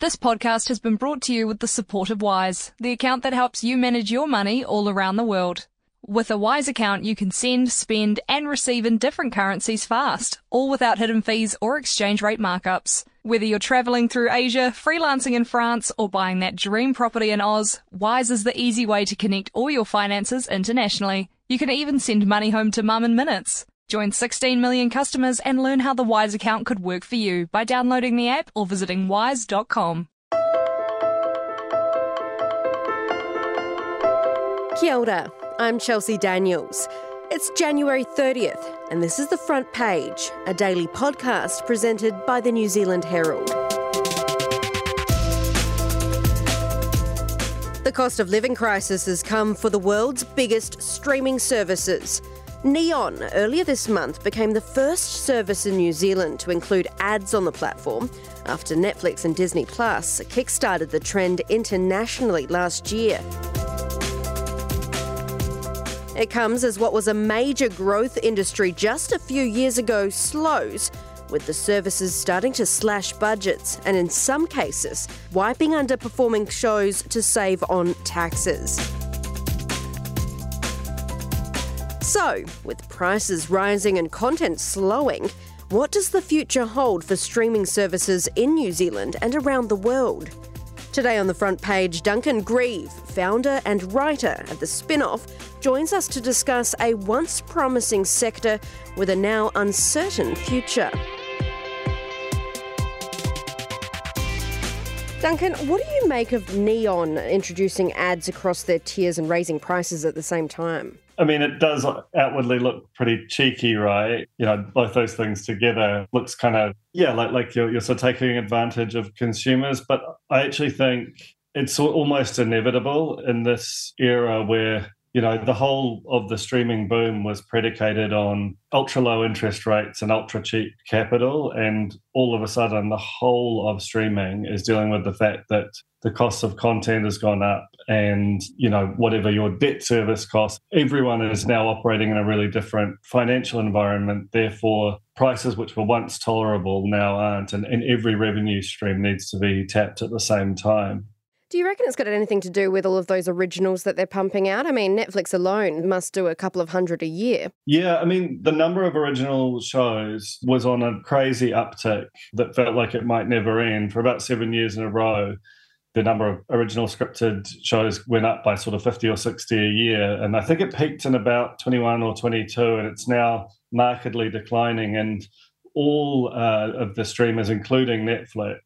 This podcast has been brought to you with the support of Wise, the account that helps you manage your money all around the world. With a Wise account, you can send, spend, and receive in different currencies fast, all without hidden fees or exchange rate markups. Whether you're traveling through Asia, freelancing in France, or buying that dream property in Oz, Wise is the easy way to connect all your finances internationally. You can even send money home to mum in minutes. Join 16 million customers and learn how the Wise account could work for you by downloading the app or visiting wise.com. Kia ora, I'm Chelsea Daniels. It's January 30th, and this is The Front Page, a daily podcast presented by the New Zealand Herald. The cost of living crisis has come for the world's biggest streaming services. Neon earlier this month became the first service in New Zealand to include ads on the platform after Netflix and Disney Plus kickstarted the trend internationally last year. It comes as what was a major growth industry just a few years ago slows, with the services starting to slash budgets and, in some cases, wiping underperforming shows to save on taxes. So, with prices rising and content slowing, what does the future hold for streaming services in New Zealand and around the world? Today on the front page, Duncan Greive, founder and writer of The Spinoff, joins us to discuss a once promising sector with a now uncertain future. Duncan, what do you make of Neon introducing ads across their tiers and raising prices at the same time? I mean, it does outwardly look pretty cheeky, right? You know, both those things together looks kind of, yeah, like, like you're, you're sort of taking advantage of consumers. But I actually think it's almost inevitable in this era where you know, the whole of the streaming boom was predicated on ultra low interest rates and ultra cheap capital. And all of a sudden, the whole of streaming is dealing with the fact that the cost of content has gone up and, you know, whatever your debt service costs, everyone is now operating in a really different financial environment. Therefore, prices which were once tolerable now aren't. And, and every revenue stream needs to be tapped at the same time. Do you reckon it's got anything to do with all of those originals that they're pumping out? I mean, Netflix alone must do a couple of hundred a year. Yeah, I mean, the number of original shows was on a crazy uptick that felt like it might never end for about seven years in a row. The number of original scripted shows went up by sort of 50 or 60 a year. And I think it peaked in about 21 or 22, and it's now markedly declining. And all uh, of the streamers, including Netflix,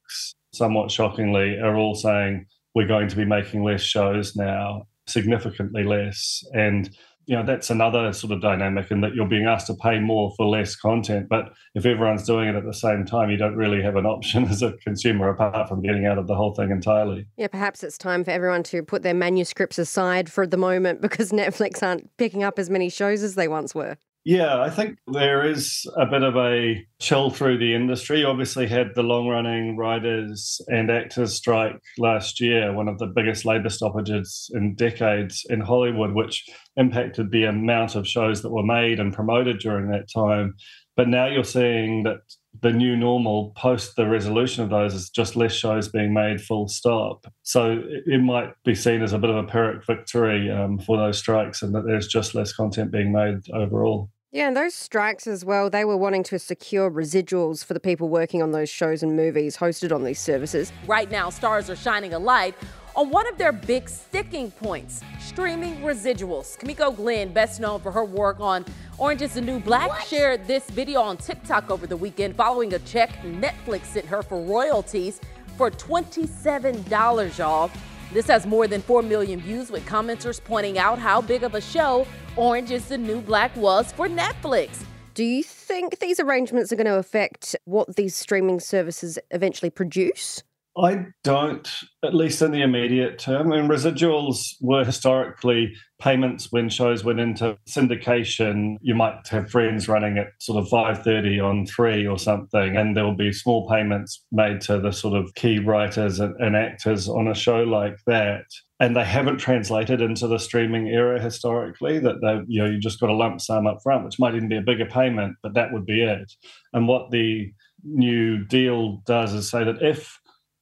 somewhat shockingly, are all saying, we're going to be making less shows now, significantly less. And you know that's another sort of dynamic in that you're being asked to pay more for less content. But if everyone's doing it at the same time you don't really have an option as a consumer apart from getting out of the whole thing entirely. Yeah perhaps it's time for everyone to put their manuscripts aside for the moment because netflix aren't picking up as many shows as they once were yeah, I think there is a bit of a chill through the industry. Obviously, had the long running writers and actors strike last year, one of the biggest labour stoppages in decades in Hollywood, which impacted the amount of shows that were made and promoted during that time. But now you're seeing that the new normal post the resolution of those is just less shows being made full stop. So it, might be seen as a bit of a Pyrrhic victory um, for those strikes and that there's just less content being made overall. Yeah, and those strikes as well, they were wanting to secure residuals for the people working on those shows and movies hosted on these services. Right now, stars are shining a light on one of their big sticking points streaming residuals. Kimiko Glenn, best known for her work on Orange is the New Black, what? shared this video on TikTok over the weekend following a check Netflix sent her for royalties for $27, y'all. This has more than 4 million views, with commenters pointing out how big of a show Orange is the New Black was for Netflix. Do you think these arrangements are going to affect what these streaming services eventually produce? I don't, at least in the immediate term. I mean, residuals were historically payments when shows went into syndication. You might have friends running at sort of 5.30 on 3 or something, and there will be small payments made to the sort of key writers and, and actors on a show like that. And they haven't translated into the streaming era historically, that they, you know, you just got a lump sum up front, which might even be a bigger payment, but that would be it. And what the new deal does is say that if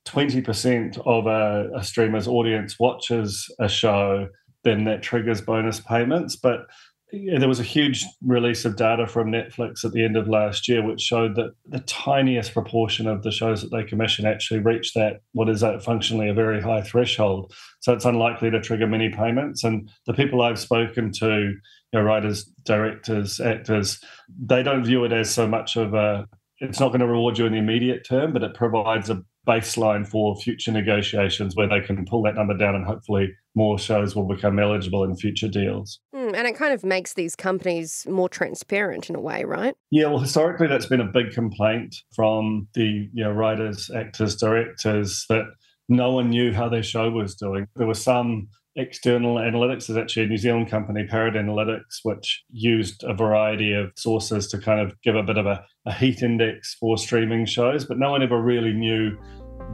20% of a, a streamer's audience watches a show, then that triggers bonus payments. But yeah, there was a huge release of data from Netflix at the end of last year, which showed that the tiniest proportion of the shows that they commission actually reach that what is that functionally a very high threshold. So it's unlikely to trigger many payments. And the people I've spoken to, you know, writers, directors, actors, they don't view it as so much of a. It's not going to reward you in the immediate term, but it provides a baseline for future negotiations where they can pull that number down and hopefully more shows will become eligible in future deals. Mm, and it kind of makes these companies more transparent in a way, right? Yeah, well, historically, that's been a big complaint from the you know, writers, actors, directors that no one knew how their show was doing. There were some external analytics. is actually a New Zealand company, Parrot Analytics, which used a variety of sources to kind of give a bit of a, a heat index for streaming shows, but no one ever really knew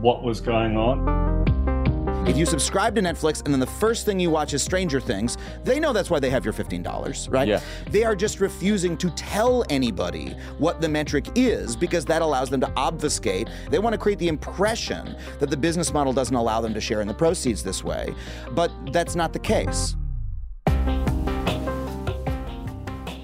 what was going on. If you subscribe to Netflix and then the first thing you watch is Stranger Things, they know that's why they have your $15, right? Yeah. They are just refusing to tell anybody what the metric is because that allows them to obfuscate. They want to create the impression that the business model doesn't allow them to share in the proceeds this way. But that's not the case.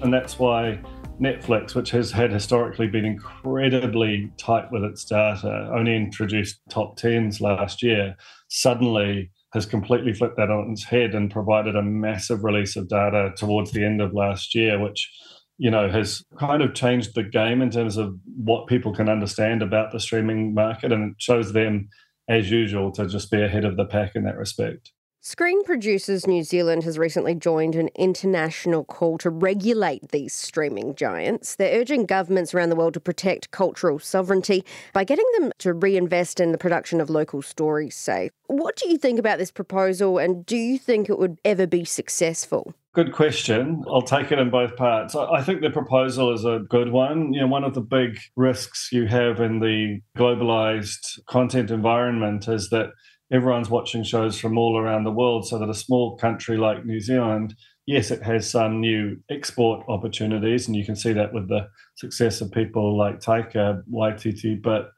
And that's why Netflix, which has had historically been incredibly tight with its data, only introduced top 10s last year, suddenly has completely flipped that on its head and provided a massive release of data towards the end of last year, which you know has kind of changed the game in terms of what people can understand about the streaming market. And it shows them as usual to just be ahead of the pack in that respect Screen Producers New Zealand has recently joined an international call to regulate these streaming giants. They're urging governments around the world to protect cultural sovereignty by getting them to reinvest in the production of local stories, say. What do you think about this proposal and do you think it would ever be successful? Good question. I'll take it in both parts. I think the proposal is a good one. You know, one of the big risks you have in the globalized content environment is that everyone's watching shows from all around the world so that a small country like New Zealand, yes, it has some new export opportunities, and you can see that with the success of people like Taika Waititi, but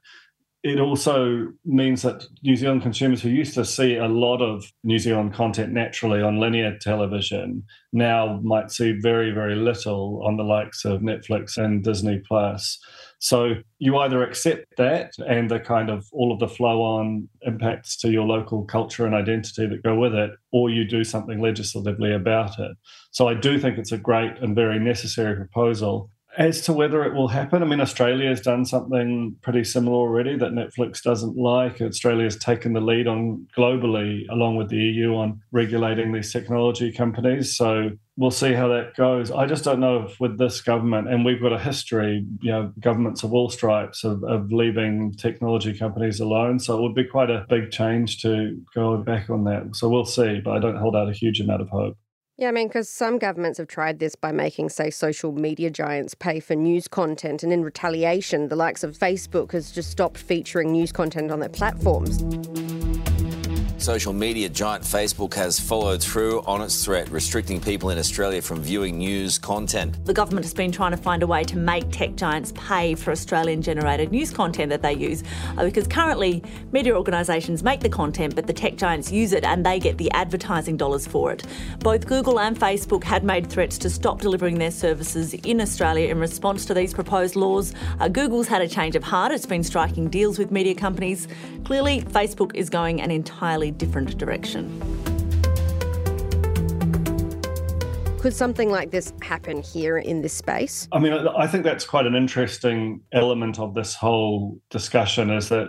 it also means that New Zealand consumers who used to see a lot of New Zealand content naturally on linear television now might see very, very little on the likes of Netflix and Disney Plus. So you either accept that and the kind of all of the flow on impacts to your local culture and identity that go with it, or you do something legislatively about it. So I do think it's a great and very necessary proposal. As to whether it will happen, I mean, Australia has done something pretty similar already that Netflix doesn't like. Australia has taken the lead on globally, along with the EU, on regulating these technology companies. So we'll see how that goes. I just don't know if with this government, and we've got a history, you know, governments of all stripes of, of leaving technology companies alone. So it would be quite a big change to go back on that. So we'll see, but I don't hold out a huge amount of hope. Yeah, I mean, because some governments have tried this by making, say, social media giants pay for news content, and in retaliation, the likes of Facebook has just stopped featuring news content on their platforms. Social media giant Facebook has followed through on its threat, restricting people in Australia from viewing news content. The government has been trying to find a way to make tech giants pay for Australian generated news content that they use uh, because currently media organisations make the content, but the tech giants use it and they get the advertising dollars for it. Both Google and Facebook had made threats to stop delivering their services in Australia in response to these proposed laws. Uh, Google's had a change of heart, it's been striking deals with media companies. Clearly, Facebook is going an entirely different direction. Could something like this happen here in this space? I mean, I think that's quite an interesting element of this whole discussion is that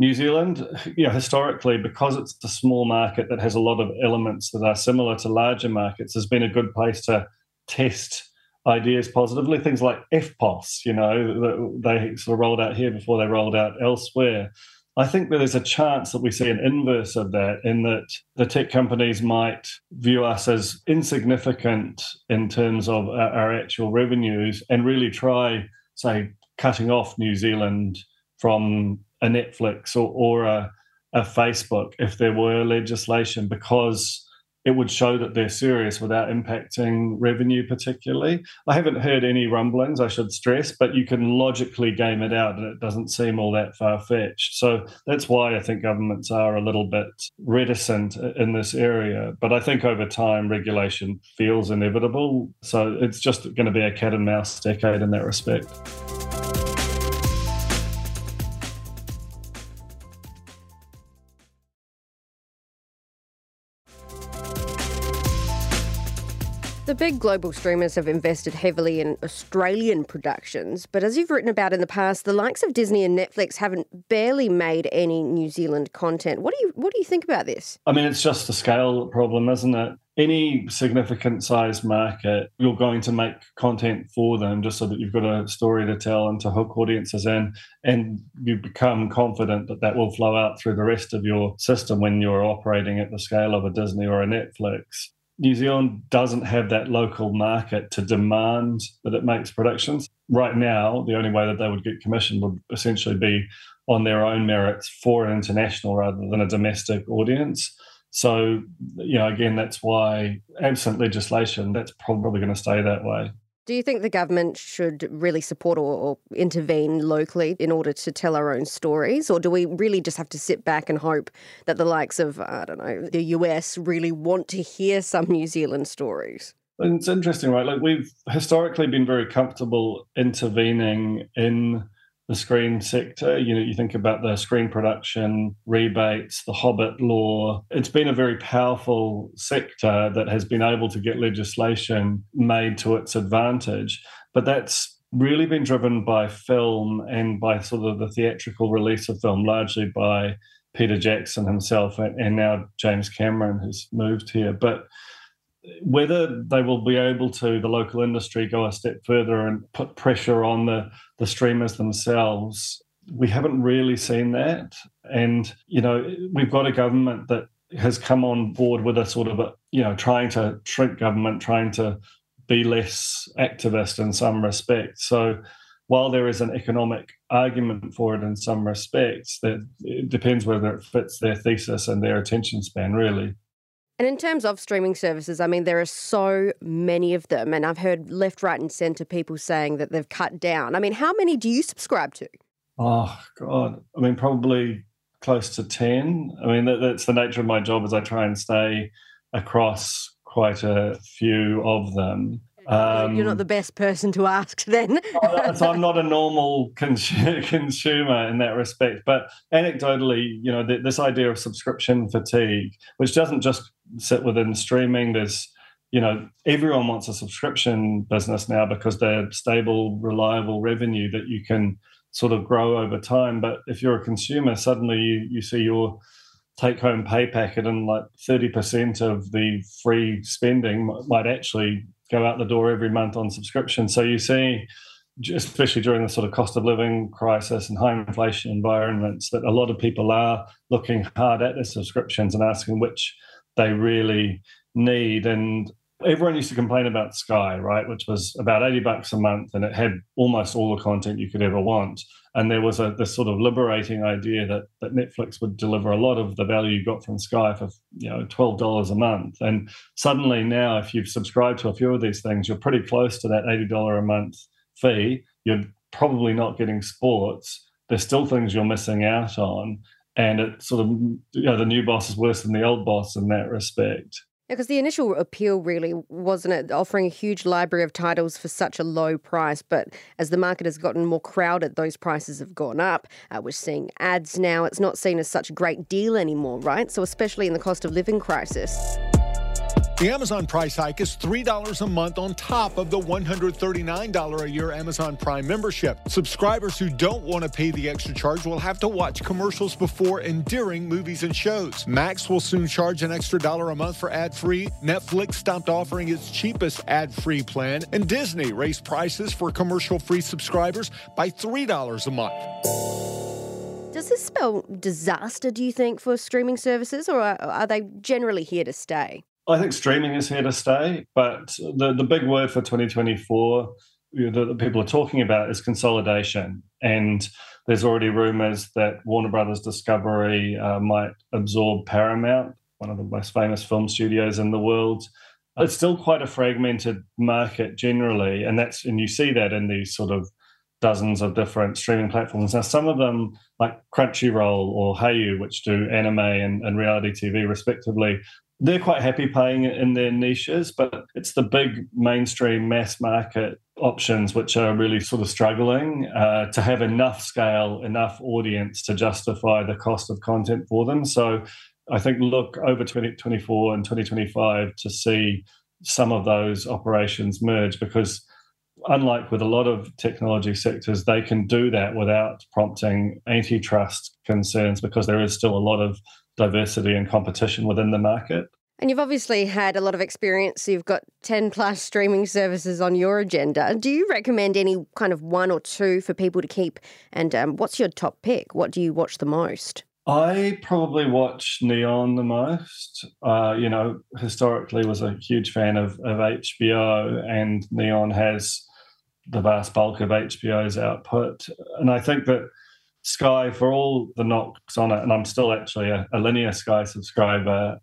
New Zealand, you know, historically, because it's a small market that has a lot of elements that are similar to larger markets, has been a good place to test ideas positively. Things like EFTPOS, you know, they sort of rolled out here before they rolled out elsewhere. I think that there's a chance that we see an inverse of that, in that the tech companies might view us as insignificant in terms of our, our actual revenues and really try, say, cutting off New Zealand from a Netflix or, or a, a Facebook if there were legislation because it would show that they're serious without impacting revenue particularly. I haven't heard any rumblings, I should stress, but you can logically game it out and it doesn't seem all that far fetched. So that's why I think governments are a little bit reticent in this area. But I think over time, regulation feels inevitable. So it's just going to be a cat and mouse decade in that respect. The big global streamers have invested heavily in Australian productions, but as you've written about in the past, the likes of Disney and Netflix haven't barely made any New Zealand content. What do you what do you think about this? I mean, it's just a scale problem, isn't it? Any significant size market, you're going to make content for them just so that you've got a story to tell and to hook audiences in, and you become confident that that will flow out through the rest of your system when you're operating at the scale of a Disney or a Netflix. New Zealand doesn't have that local market to demand that it makes productions. Right now, the only way that they would get commission would essentially be on their own merits for an international rather than a domestic audience. So, you know, again, that's why absent legislation, that's probably going to stay that way. Do you think the government should really support or, or, intervene locally in order to tell our own stories? Or do we really just have to sit back and hope that the likes of, I don't know, the US really want to hear some New Zealand stories? It's interesting, right? Like we've historically been very comfortable intervening in the screen sector. You know, you think about the screen production rebates, the Hobbit law. It's been a very powerful sector that has been able to get legislation made to its advantage. But that's really been driven by film and by sort of the theatrical release of film, largely by Peter Jackson himself and now James Cameron, who's moved here. But whether they will be able to, the local industry, go a step further and put pressure on the, the streamers themselves, we haven't really seen that. And, you know, we've got a government that has come on board with a sort of a, you know, trying to shrink government, trying to be less activist in some respects. So while there is an economic argument for it in some respects, that it depends whether it fits their thesis and their attention span, really. And in terms of streaming services, I mean, there are so many of them. And I've heard left, right, and centre people saying that they've cut down. I mean, how many do you subscribe to? Oh, God. I mean, probably close to 10. I mean, that, that's the nature of my job as I try and stay across quite a few of them. Um, You're not the best person to ask then. so I'm not a normal consumer in that respect. But anecdotally, you know, this idea of subscription fatigue, which doesn't just sit within streaming, there's you know, everyone wants a subscription business now because they're stable, reliable revenue that you can sort of grow over time. But if you're a consumer, suddenly you, you see your take home pay packet and like 30% of the free spending might actually go out the door every month on subscription. So you see, especially during the sort of cost of living crisis and high inflation environments, that a lot of people are looking hard at their subscriptions and asking which they really need. And everyone used to complain about Sky, right, which was about 80 bucks a month and it had almost all the content you could ever want. And there was a this sort of liberating idea that that Netflix would deliver a lot of the value you got from Sky for you know $12 a month. And suddenly now if you've subscribed to a few of these things, you're pretty close to that $80 a month fee. You're probably not getting sports. There's still things you're missing out on. And it sort of, you know, the new boss is worse than the old boss in that respect. Because the initial appeal really wasn't it offering a huge library of titles for such a low price, but as the market has gotten more crowded, those prices have gone up. Uh, we're seeing ads now; it's not seen as such a great deal anymore, right? So, especially in the cost of living crisis. The Amazon price hike is $3 a month on top of the $139 a year Amazon Prime membership. Subscribers who don't want to pay the extra charge will have to watch commercials before and during movies and shows. Max will soon charge an extra dollar a month for ad free. Netflix stopped offering its cheapest ad free plan, and Disney raised prices for commercial free subscribers by $3 a month. Does this spell disaster, do you think, for streaming services, or are, are they generally here to stay? I think streaming is here to stay, but the, the big word for 2024 that people are talking about is consolidation. And there's already rumors that Warner Brothers Discovery uh, might absorb Paramount one of the most famous film studios in the world. It's still quite a fragmented market generally, and that's and you see that in these sort of dozens of different streaming platforms. Now, some of them, like Crunchyroll or Hayu, which do anime and, and reality TV respectively, they're quite happy paying in their niches, but it's the big mainstream mass market options which are really sort of struggling uh, to have enough scale, enough audience to justify the cost of content for them. So I think look over 2024 and 2025 to see some of those operations merge because unlike with a lot of technology sectors, they can do that without prompting antitrust concerns because there is still a lot of diversity and competition within the market. And you've obviously had a lot of experience. You've got 10 plus streaming services on your agenda. Do you recommend any kind of one or two for people to keep? And um, what's your top pick? What do you watch the most? I probably watch Neon the most. Uh, you know, historically was a huge fan of, of HBO, and Neon has the vast bulk of HBO's output. And I think that Sky, for all the knocks on it, and I'm still actually a, a linear Sky subscriber,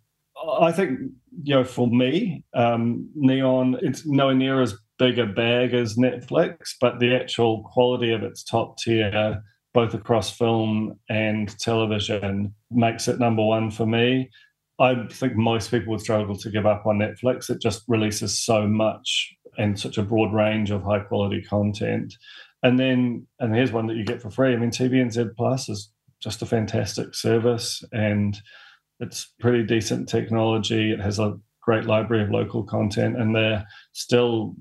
I think, you know, for me, um, Neon, it's nowhere near as big a bag as Netflix, but the actual quality of its top tier both across film and television, makes it number one for me. I think most people would struggle to give up on Netflix. It just releases so much and such a broad range of high quality content. And then, and here's one that you get for free. I mean, TVNZ Plus is just a fantastic service and it's pretty decent technology. It has a great library of local content, and they're still,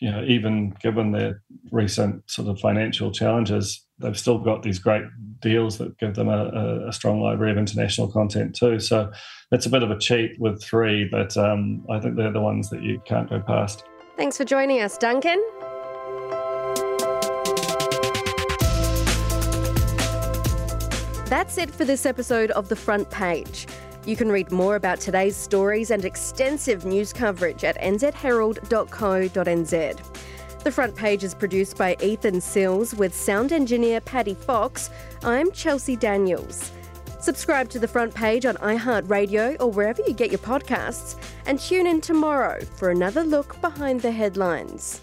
you know, even given their recent sort of financial challenges, they've still got these great deals that give them a, a, strong library of international content too. So it's a bit of a cheat with three, but um, I think they're the ones that you can't go past. Thanks for joining us, Duncan. That's it for this episode of The Front Page. You can read more about today's stories and extensive news coverage at nzherald.co.nz. The front page is produced by Ethan Sills with sound engineer Paddy Fox. I'm Chelsea Daniels. Subscribe to the front page on iHeartRadio or wherever you get your podcasts, and tune in tomorrow for another look behind the headlines.